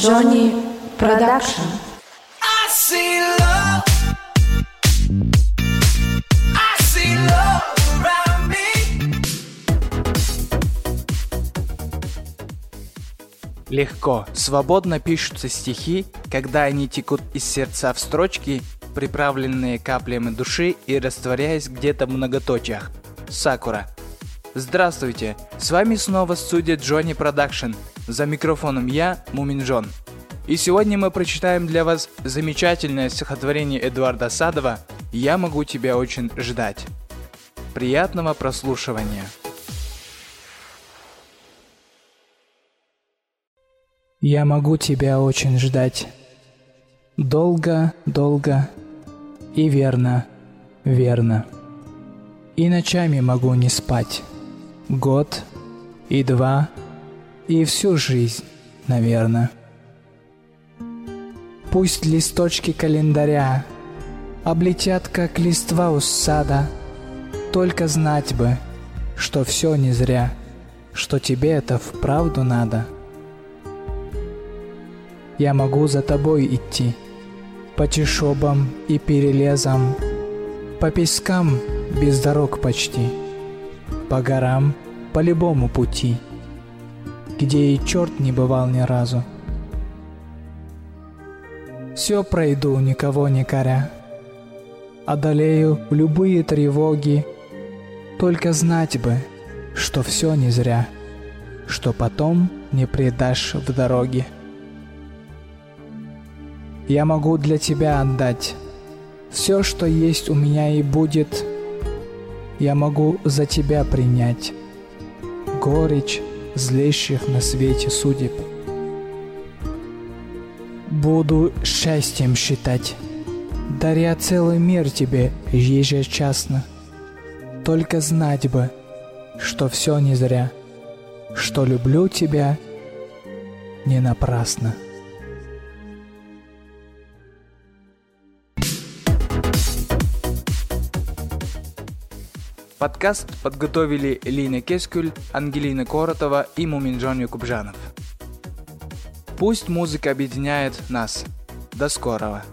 Johnny Production. I see love. I see love around me. Легко, свободно пишутся стихи, когда они текут из сердца в строчки, приправленные каплями души и растворяясь где-то в многоточиях. Сакура. Здравствуйте, с вами снова студия Johnny Production. За микрофоном я, Муминджон. И сегодня мы прочитаем для вас замечательное стихотворение Эдуарда Садова «Я могу тебя очень ждать». Приятного прослушивания. Я могу тебя очень ждать. Долго, долго и верно, верно. И ночами могу не спать. Год и два и всю жизнь, наверное. Пусть листочки календаря облетят, как листва у сада, только знать бы, что все не зря, что тебе это вправду надо. Я могу за тобой идти, по чешобам и перелезам, по пескам без дорог почти, по горам по любому пути — где и черт не бывал ни разу. Все пройду, никого не коря, одолею любые тревоги, только знать бы, что все не зря, что потом не предашь в дороге. Я могу для тебя отдать все, что есть у меня и будет, я могу за тебя принять горечь, злейших на свете судеб. Буду счастьем считать, даря целый мир тебе ежечасно. Только знать бы, что все не зря, что люблю тебя не напрасно. Подкаст подготовили Лина Кескюль, Ангелина Коротова и Муминджон Якубжанов. Пусть музыка объединяет нас. До скорого!